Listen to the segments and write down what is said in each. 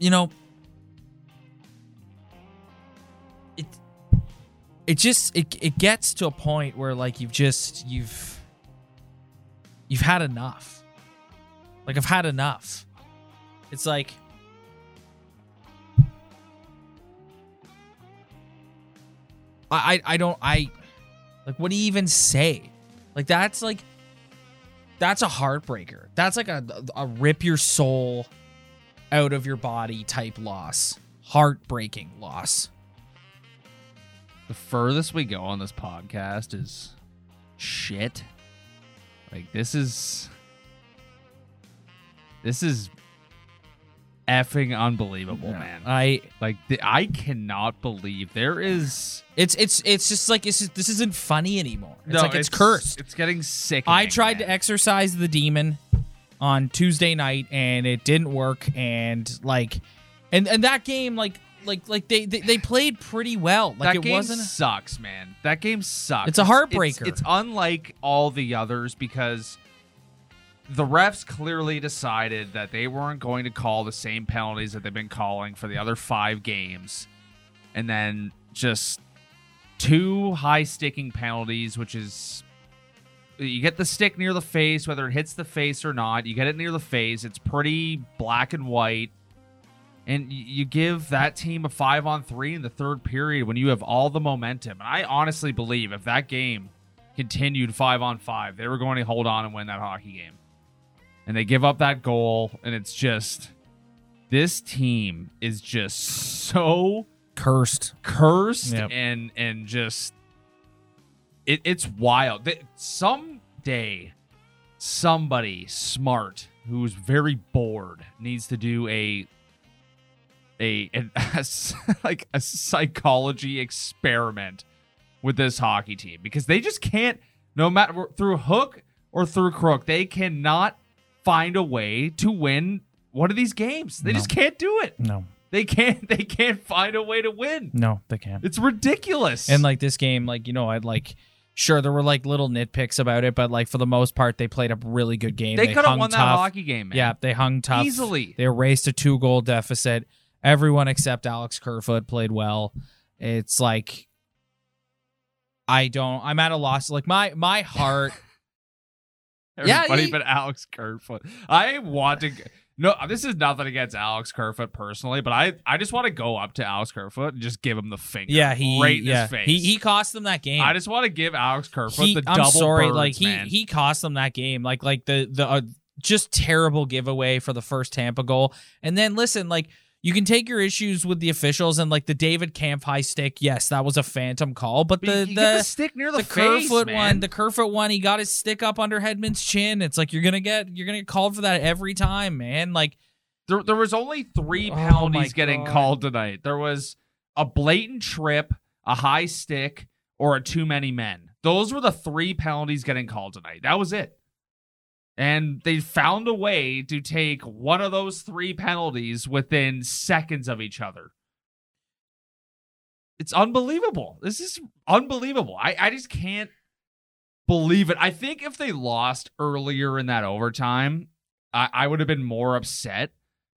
you know, it it just it it gets to a point where like you've just you've you've had enough. Like I've had enough. It's like I I, don't I like what do you even say? Like that's like that's a heartbreaker. That's like a a rip your soul out of your body type loss. Heartbreaking loss. The furthest we go on this podcast is shit. Like this is this is effing unbelievable, man. I Like the, I cannot believe there is it's it's it's just like it's just, this isn't funny anymore. It's like it's, cursed. It's getting sick. I tried to exercise the demon on Tuesday night and it didn't work and like and and that game like like like they they, they played pretty well. Like that it game wasn't sucks, man. That game sucks. It's a heartbreaker. It's, it's unlike all the others because the refs clearly decided that they weren't going to call the same penalties that they've been calling for the other five games, and then just two high sticking penalties, which is you get the stick near the face, whether it hits the face or not. You get it near the face. It's pretty black and white. And you give that team a five on three in the third period when you have all the momentum. And I honestly believe if that game continued five on five, they were going to hold on and win that hockey game. And they give up that goal, and it's just this team is just so cursed. cursed Yep. and and just it, it's wild. Someday, somebody smart who's very bored needs to do a a, an, like a psychology experiment with this hockey team because they just can't no matter through hook or through crook they cannot find a way to win one of these games. They No. just can't do it. No. They can't they can't find a way to win. No, they can't. It's ridiculous. And like this game, like you know, I'd like sure there were like little nitpicks about it, but like for the most part, they played a really good game. they could have won that hockey game, man. Yeah, they hung tough Easily. They erased a two goal deficit. Everyone except Alex Kerfoot played well. It's like I don't. I'm at a loss. Like my my heart. Yeah, Everybody he- but Alex Kerfoot. I want to. No, this is nothing against Alex Kerfoot personally, but I, I just want to go up to Alex Kerfoot and just give him the finger. Yeah, he right in yeah his face. he he cost them that game. I just want to give Alex Kerfoot He- the I'm double sorry, birds, like he man. he cost them that game. Like like the the uh, just terrible giveaway for the first Tampa goal. And then listen, like you can take your issues with the officials and like the David Kämpf high stick. Yes, that was a phantom call, but the the the stick near the, the face, Kerfoot man. one, the Kerfoot one, he got his stick up under Hedman's chin. It's like you're gonna get you're gonna get called for that every time, man. Like There, there was only three oh penalties my getting God. called tonight. There was a blatant trip, a high stick, or a too many men. Those were the three penalties getting called tonight. That was it. And they found a way to take one of those three penalties within seconds of each other. It's unbelievable. This is unbelievable. I, I just can't believe it. I think if they lost earlier in that overtime, I, I would have been more upset.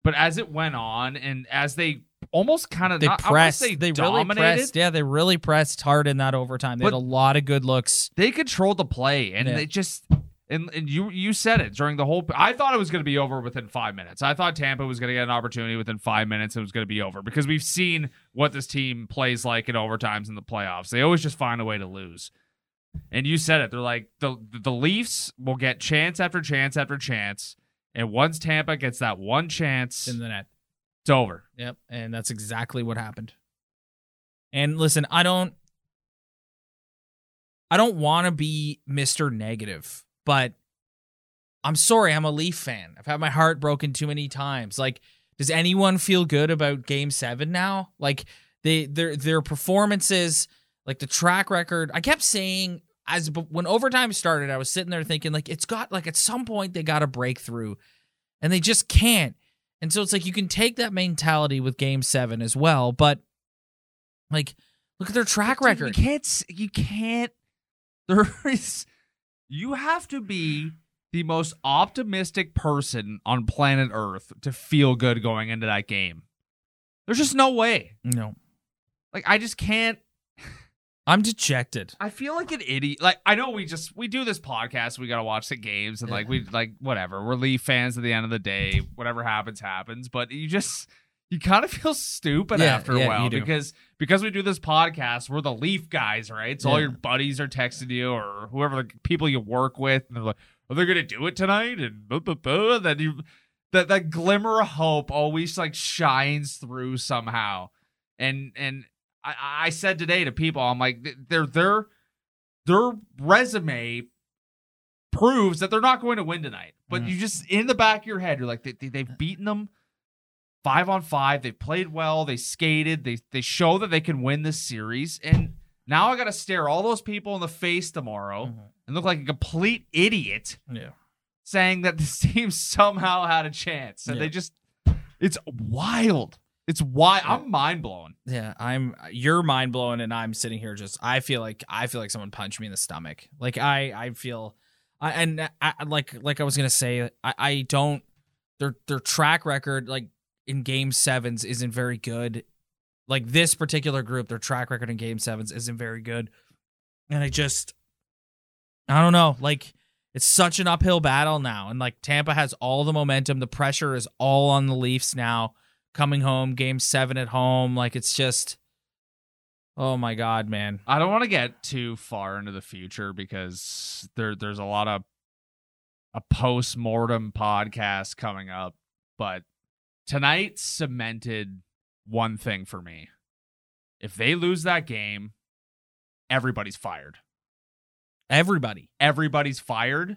But as it went on, and as they almost kind of they not, I pressed, say they really pressed. Yeah, they really pressed hard in that overtime. They had a lot of good looks. they controlled the play, and Yeah. they just and, and you you said it during the whole. I thought it was going to be over within five minutes. I thought Tampa was going to get an opportunity within five minutes. It was going to be over because we've seen what this team plays like in overtimes in the playoffs. They always just find a way to lose. And you said it. They're like the the Leafs will get chance after chance after chance, and once Tampa gets that one chance, in the net. it's over. Yep, and that's exactly what happened. And listen, I don't I don't want to be Mr. Negative, but I'm sorry, I'm a Leaf fan. I've had my heart broken too many times. Like does anyone feel good about game 7 now? Like they their their performances, like the track record. I kept saying as but when overtime started, I was sitting there thinking like it's got like at some point they got to break through and they just can't. And so it's like you can take that mentality with game seven as well, but like look at their track record. You can't. You can't. There is. You have to be the most optimistic person on planet Earth to feel good going into that game. There's just no way. No. Like I just can't. I'm dejected. I feel like an idiot. Like I know we just we do this podcast. We gotta watch the games and like we like whatever. We're Leaf fans at the end of the day. Whatever happens, happens. But you just you kind of feel stupid Yeah, after a yeah, while because because we do this podcast. We're the Leaf guys, right? So all your buddies are texting you or whoever the people you work with, and they're like, "Are they gonna do it tonight?" And blah, blah, blah. then you that that glimmer of hope always like shines through somehow. And and I, I said today to people, I'm like, their their their resume proves that they're not going to win tonight. But Mhm. you just in the back of your head, you're like, they, they've beaten them five on five. They played well. They skated. They they show that they can win this series. And now I got to stare all those people in the face tomorrow Mhm. and look like a complete idiot Yeah. saying that this team somehow had a chance. And Yeah. they just, it's wild. It's wild. I'm mind blown. Yeah, I'm you're mind blowing and I'm sitting here just I feel like I feel like someone punched me in the stomach. Like I I feel I and I like like I was going to say I I don't their their track record like in game 7s isn't very good. Like this particular group their track record in game 7s isn't very good. And I just I don't know, like it's such an uphill battle now and like Tampa has all the momentum, the pressure is all on the Leafs now coming home, game seven at home. Like it's just, oh my god, man. I don't want to get too far into the future because there there's a lot of a post mortem podcast coming up, but tonight cemented one thing for me. If they lose that game, everybody's fired. Everybody. Everybody's fired,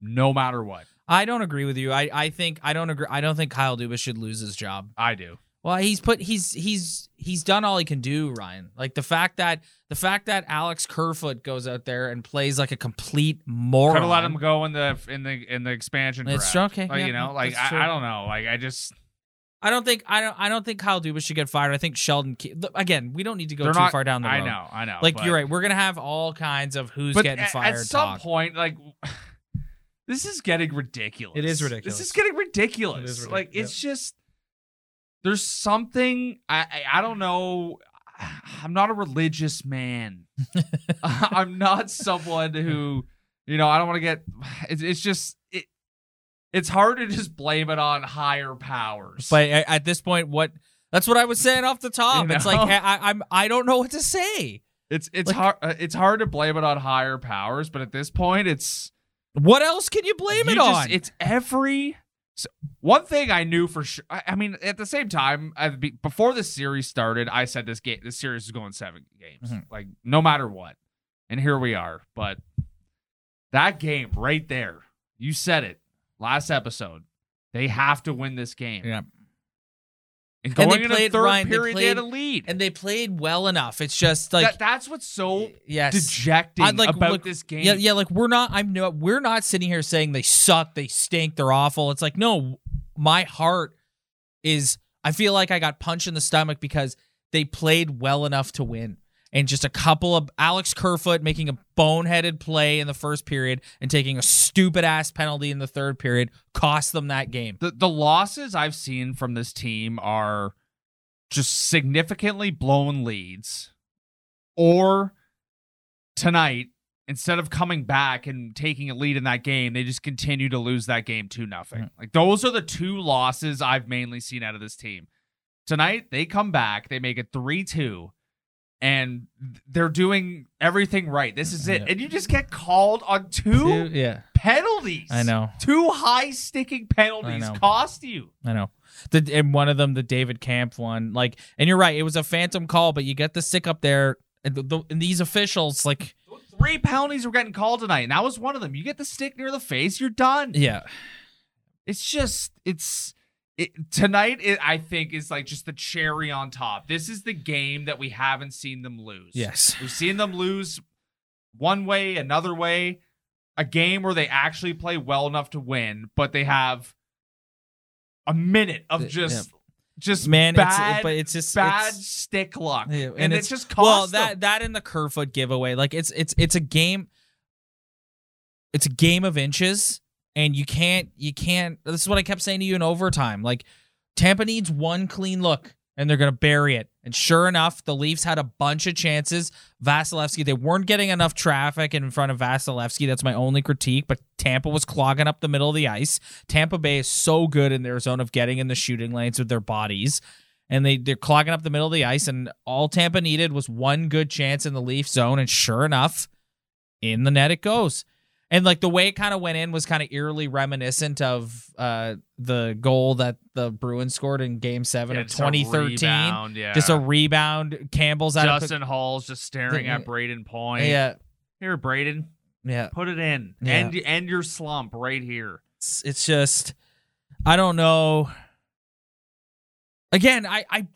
no matter what. I don't agree with you. I, I think I don't agree. I don't think Kyle Dubas should lose his job. I do. Well, he's put he's he's he's done all he can do, Ryan. Like the fact that the fact that Alex Kerfoot goes out there and plays like a complete moron. Could have let him go in the in the in the expansion It's draft. okay, Like, yeah, you know, like. I, I don't know. Like I just I don't think I don't I don't think Kyle Dubas should get fired. I think Sheldon. Again, we don't need to go they're too not far down the road. I know, I know. Like but- you're right. We're gonna have all kinds of who's but getting at, fired. at some talk. point, like this is getting ridiculous. It is ridiculous. This is getting ridiculous. It is ridiculous, Like it's just there's something I, I I don't know. I'm not a religious man. I'm not someone who you know. I don't want to get. It's, it's just it. It's hard to just blame it on higher powers. But at this point, what? That's what I was saying off the top. You It's like I, I'm. I don't know what to say. it's it's like- hard. uh, It's hard to blame it on higher powers. But at this point, it's What else can you blame You it just- on? It's every. So one thing I knew for sure. I, I mean, at the same time, be- before the series started, I said this game, this series is going seven games, Mhm. like no matter what. And here we are. But that game right there, you said it last episode. They have to win this game. yeah. And And they going played- third Ryan, they period, they, had a lead. And they played well enough. It's just like that, that's what's so yes. dejecting I'd like about look- this game. Yeah, yeah. Like we're not. I'm no. We're not sitting here saying they suck, they stink, they're awful. It's like no. My heart is. I feel like I got punched in the stomach because they played well enough to win, and just a couple of Alex Kerfoot making a boneheaded play in the first period and taking a stupid ass penalty in the third period cost them that game. the the losses I've seen from this team are just significantly blown leads, or tonight instead of coming back and taking a lead in that game, they just continue to lose that game two nothing. Mhm. Like those are the two losses I've mainly seen out of this team. Tonight they come back, they make it three two. And they're doing everything right. This is it. Yeah. And you just get called on two yeah, penalties. I know. Two high sticking penalties cost you. I know. The and one of them, the David Kämpf one, like, and you're right, it was a phantom call, but you get the stick up there, and, the, the, and these officials, like, Three penalties were getting called tonight, and that was one of them. You get the stick near the face, you're done. yeah, It's just, it's it, tonight. It, I think is like just the cherry on top. This is the game that we haven't seen them lose. yes, we've seen them lose one way, another way. A game where they actually play well enough to win, but they have a minute of Yeah. just, just man, bad, it's but it's just bad it's- stick luck, Yeah, and, and it it's- just costs well them. that that and the Kerfoot giveaway, like it's it's it's a game. It's a game of inches, and you can't you can't. This is what I kept saying to you in overtime. Like Tampa needs one clean look. and they're going to bury it. And sure enough, the Leafs had a bunch of chances. Vasilevskiy, they weren't getting enough traffic in front of Vasilevskiy. That's my only critique. But Tampa was clogging up the middle of the ice. Tampa Bay is so good in their zone of getting in the shooting lanes with their bodies. And they, they're clogging up the middle of the ice. And all Tampa needed was one good chance in the Leaf zone. And sure enough, in the net it goes. And like the way it kind of went in was kind of eerily reminiscent of uh, the goal that the Bruins scored in Game Seven Yeah, of just a 2013. rebound, yeah. Just a rebound. Campbell's out of Justin Holl's just staring Yeah. at Brayden Point. yeah, Here, Brayden, yeah. put it in. Yeah. End end your slump right here. It's, it's just, I don't know. Again, I, I,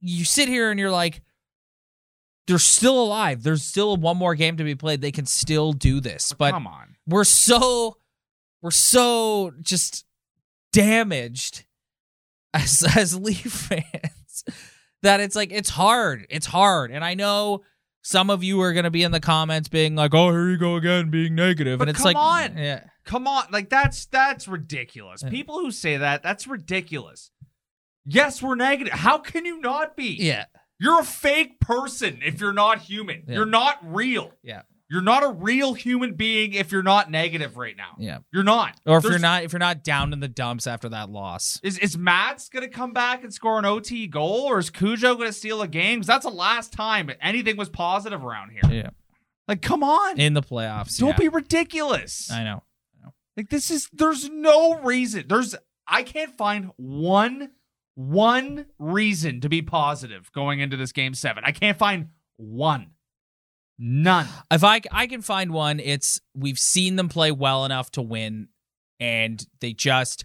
you sit here and you're like, they're still alive. There's still one more game to be played. They can still do this, but come on. we're so we're so just damaged as as Leaf fans that it's like it's hard. It's hard. And I know some of you are gonna be in the comments being like, Oh, here you go again, being negative. But and it's come like on. Yeah. Come on, like that's that's ridiculous. Yeah. People who say that, that's ridiculous. Yes, we're negative. How can you not be? Yeah. You're a fake person if you're not human. Yeah. You're not real. Yeah. You're not a real human being if you're not negative right now. Yeah. You're not. Or if There's- you're not if you're not down in the dumps after that loss. Is is Mats gonna come back and score an OT goal, or is Cujo gonna steal a game? Because that's the last time anything was positive around here. Yeah. Like, come on, In the playoffs. don't yeah. be ridiculous. I know. Like, this is there's no reason. There's I can't find one one reason to be positive going into this game seven. I can't find one, none. if I I can find one, it's we've seen them play well enough to win, and they just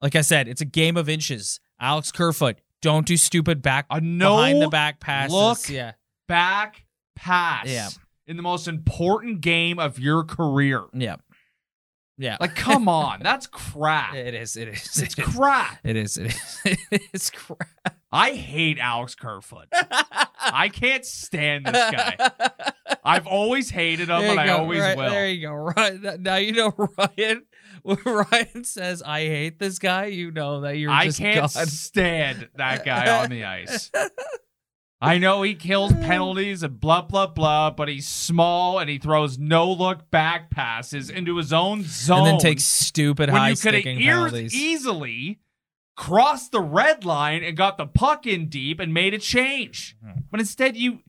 like I said, it's a game of inches. Alex Kerfoot, don't do stupid back A no behind the back passes. look. Yeah, back pass. Yeah. In the most important game of your career. yeah, yeah. Like, come on, that's crap. it is. It is. It's It crap. It is. It is. It is crap. I hate Alex Kerfoot. I can't stand this guy. I've always hated him, and I go. always Right- will. There you go. Right now, you know Ryan. When Ryan says, "I hate this guy," you know that you're I just can't stand that guy on the ice. I know he kills penalties and blah blah blah, but he's small and he throws no look back passes into his own zone. and then takes stupid when high sticking penalties. easily crossed the red line and got the puck in deep and made a change. Hmm. But instead, you.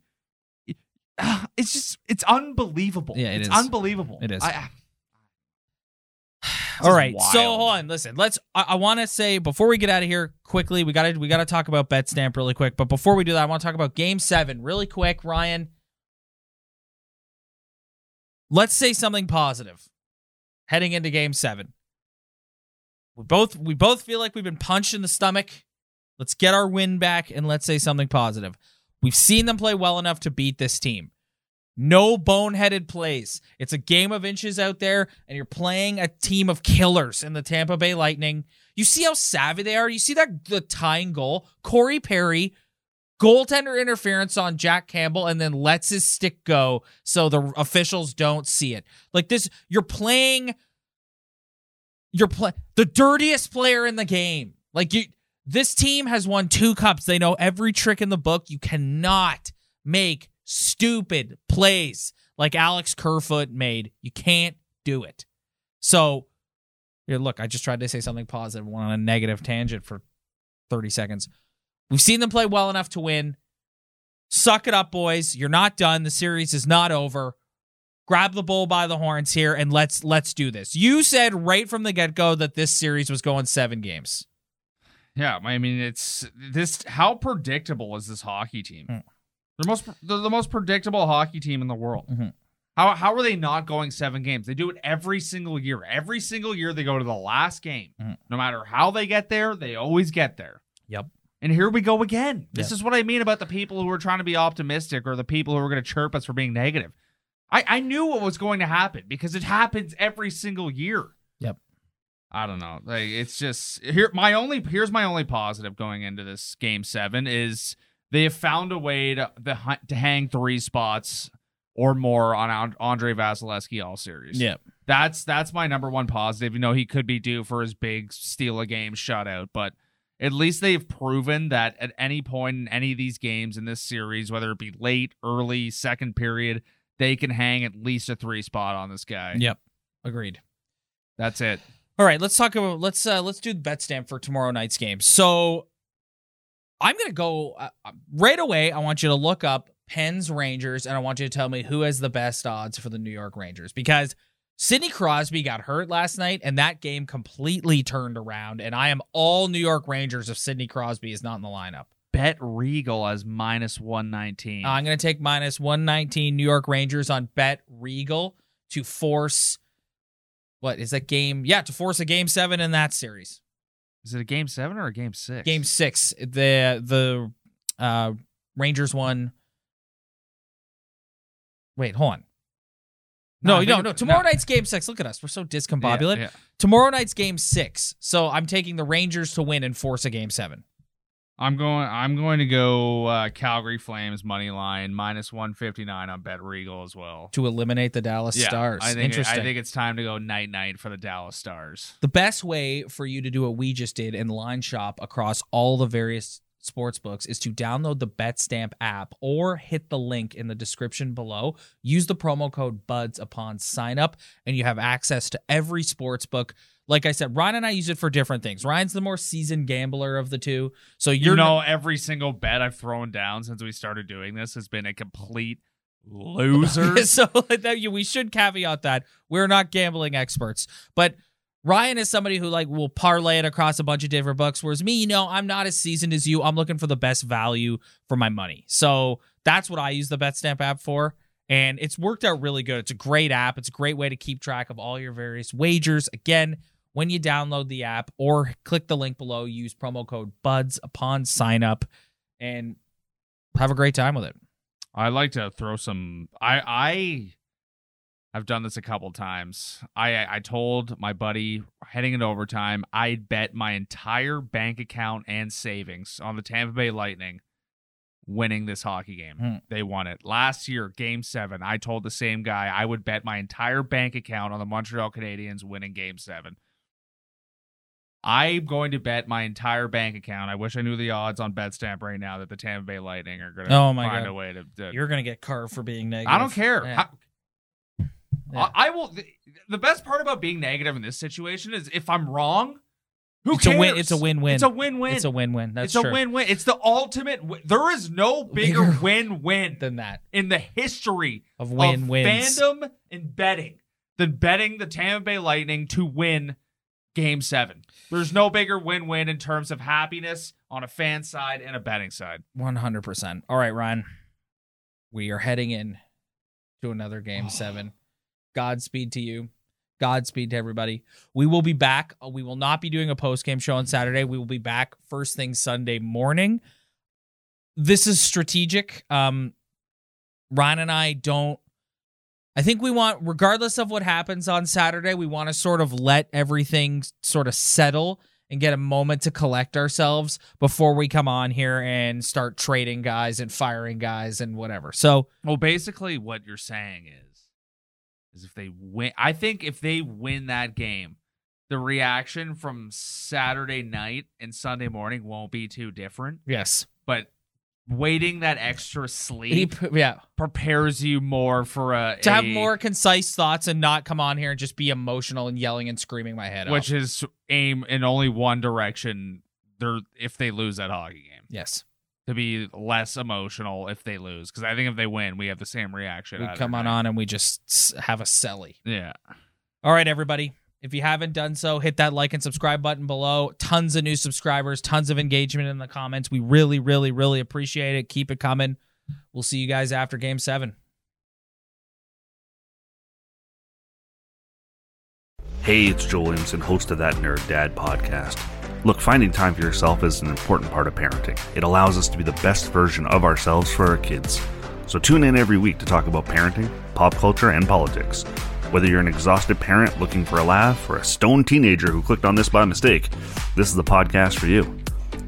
It's just, it's unbelievable. Yeah, it it's is. unbelievable. It is. I, All right, so hold on. Listen, let's. I, I want to say before we get out of here quickly, we got to we got to talk about BetStamp really quick. But before we do that, I want to talk about Game Seven really quick. Ryan, let's say something positive heading into Game Seven. We both we both feel like we've been punched in the stomach. Let's get our win back and let's say something positive. We've seen them play well enough to beat this team. No boneheaded plays. It's a game of inches out there, and you're playing a team of killers in the Tampa Bay Lightning. You see how savvy they are. You see that the tying goal, Corey Perry, goaltender interference on Jack Campbell, and then lets his stick go so the officials don't see it. Like this, you're playing. You're play the dirtiest player in the game. Like you, this team has won two cups. They know every trick in the book. You cannot make stupid plays like Alex Kerfoot made. You can't do it. So, here, look, I just tried to say something positive, went on a negative tangent for 30 seconds. We've seen them play well enough to win. Suck it up, boys. You're not done. The series is not over. Grab the bull by the horns here and let's let's do this. You said right from the get-go that this series was going 7 games. Yeah, I mean it's this. How predictable is this hockey team? Mm. They're most they're the most predictable hockey team in the world. Mhm. How how are they not going seven games? They do it every single year. Every single year they go to the last game. Mhm. No matter how they get there, they always get there. Yep. And here we go again. This Yep. is what I mean about the people who are trying to be optimistic or the people who are going to chirp us for being negative. I, I knew what was going to happen because it happens every single year. Yep. I don't know. Like it's just here. My only here's my only positive going into this game seven is they have found a way to the, to hang three spots or more on Andrei Vasilevskiy all series. Yep. That's that's my number one positive. You know he could be due for his big steal a game shutout, but At least they've proven that at any point in any of these games in this series, whether it be late, early, second period, they can hang at least a three spot on this guy. Yep. Agreed. That's it. All right, let's talk about let's uh let's do the BetStamp for tomorrow night's game. So I'm going to go uh, right away. I want you to look up Pens Rangers and I want you to tell me who has the best odds for the New York Rangers because Sidney Crosby got hurt last night and that game completely turned around and I am all New York Rangers if Sidney Crosby is not in the lineup. Bet Regal as minus 119. Uh, I'm going to take minus 119 New York Rangers on Bet Regal to force what is that game? Yeah, to force a game 7 in that series. Is it a game 7 or a game 6? Game 6. The the uh Rangers won Wait, hold on. No, no, it- no. Tomorrow night's game six. Look at us. We're so discombobulated. Yeah, yeah. Tomorrow night's game six. So I'm taking the Rangers to win and force a game seven. I'm going. I'm going to go uh, Calgary Flames money line minus 159 on Bet Regal as well. To eliminate the Dallas Yeah, Stars. I think. Interesting. I think it's time to go night night for the Dallas Stars. the best way for you to do what we just did and line shop across all the various sports books is to download the BetStamp app or hit the link in the description below. Use the promo code BUDS upon sign up, and you have access to every sports book. Like I said, Ryan and I use it for different things. Ryan's the more seasoned gambler of the two. So You know, every single bet I've thrown down since we started doing this has been a complete loser. so we should caveat that we're not gambling experts, but Ryan is somebody who like will parlay it across a bunch of different books, whereas me, you know, I'm not as seasoned as you. I'm looking for the best value for my money. So that's what I use the BetStamp app for. And it's worked out really good. It's a great app. It's a great way to keep track of all your various wagers. Again, when you download the app or click the link below, use promo code BUDS upon sign up and have a great time with it. I like to throw some. I I have done this a couple times. I I told my buddy heading into overtime I'd bet my entire bank account and savings on the Tampa Bay Lightning winning this hockey game. Hmm. They won it last year, Game Seven. I told the same guy I would bet my entire bank account on the Montreal Canadiens winning Game Seven. I'm going to bet my entire bank account. I wish I knew the odds on BetStamp right now that the Tampa Bay Lightning are going to Oh my find God. a way to. to You're gonna get carved for being negative. I don't care. Yeah. Yeah. I, I will. The, the best part about being negative in this situation is if I'm wrong, who it's a cares? win. It's a win-win. It's a win-win. It's a win-win. That's it's true. a win-win. It's the ultimate. Win. There is no bigger win-win than that in the history of win-wins. fandom and betting than betting the Tampa Bay Lightning to win Game Seven. There's no bigger win-win in terms of happiness on a fan side and a betting side. One hundred percent. All right, Ryan. We are heading in to another game seven. Godspeed to you. Godspeed to everybody. We will be back. Uh, We will not be doing a post game show on Saturday. We will be back first thing Sunday morning. This is strategic. Um, Ryan and I don't. I think we want, regardless of what happens on Saturday, we want to sort of let everything sort of settle and get a moment to collect ourselves before we come on here and start trading guys and firing guys and whatever. So, Well, basically, what you're saying is, is if they win, I think if they win that game, the reaction from Saturday night and Sunday morning won't be too different. yes. But waiting that extra sleep yeah. prepares you more for a To have a- more concise thoughts and not come on here and just be emotional and yelling and screaming my head which off. is aim in only one direction. If they lose that hockey game Yes. To be less emotional if they lose because I think if they win we have the same reaction. We come on night. on and we just have a selly. Yeah. All right, everybody. If you haven't done so, hit that like and subscribe button below. Tons of new subscribers, tons of engagement in the comments. We really, really, really appreciate it. Keep it coming. We'll see you guys after game seven. Hey, it's Joel Williamson, host of That Nerd Dad podcast. Look, finding time for yourself is an important part of parenting. It allows us to be the best version of ourselves for our kids. So tune in every week to talk about parenting, pop culture, and politics. Whether you're an exhausted parent looking for a laugh or a stoned teenager who clicked on this by mistake, this is the podcast for you.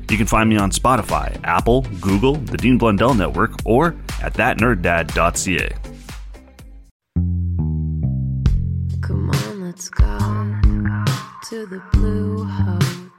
You can find me on Spotify, Apple, Google, the Dean Blundell Network, or at thatnerddad.ca. Come on, let's go to the Blue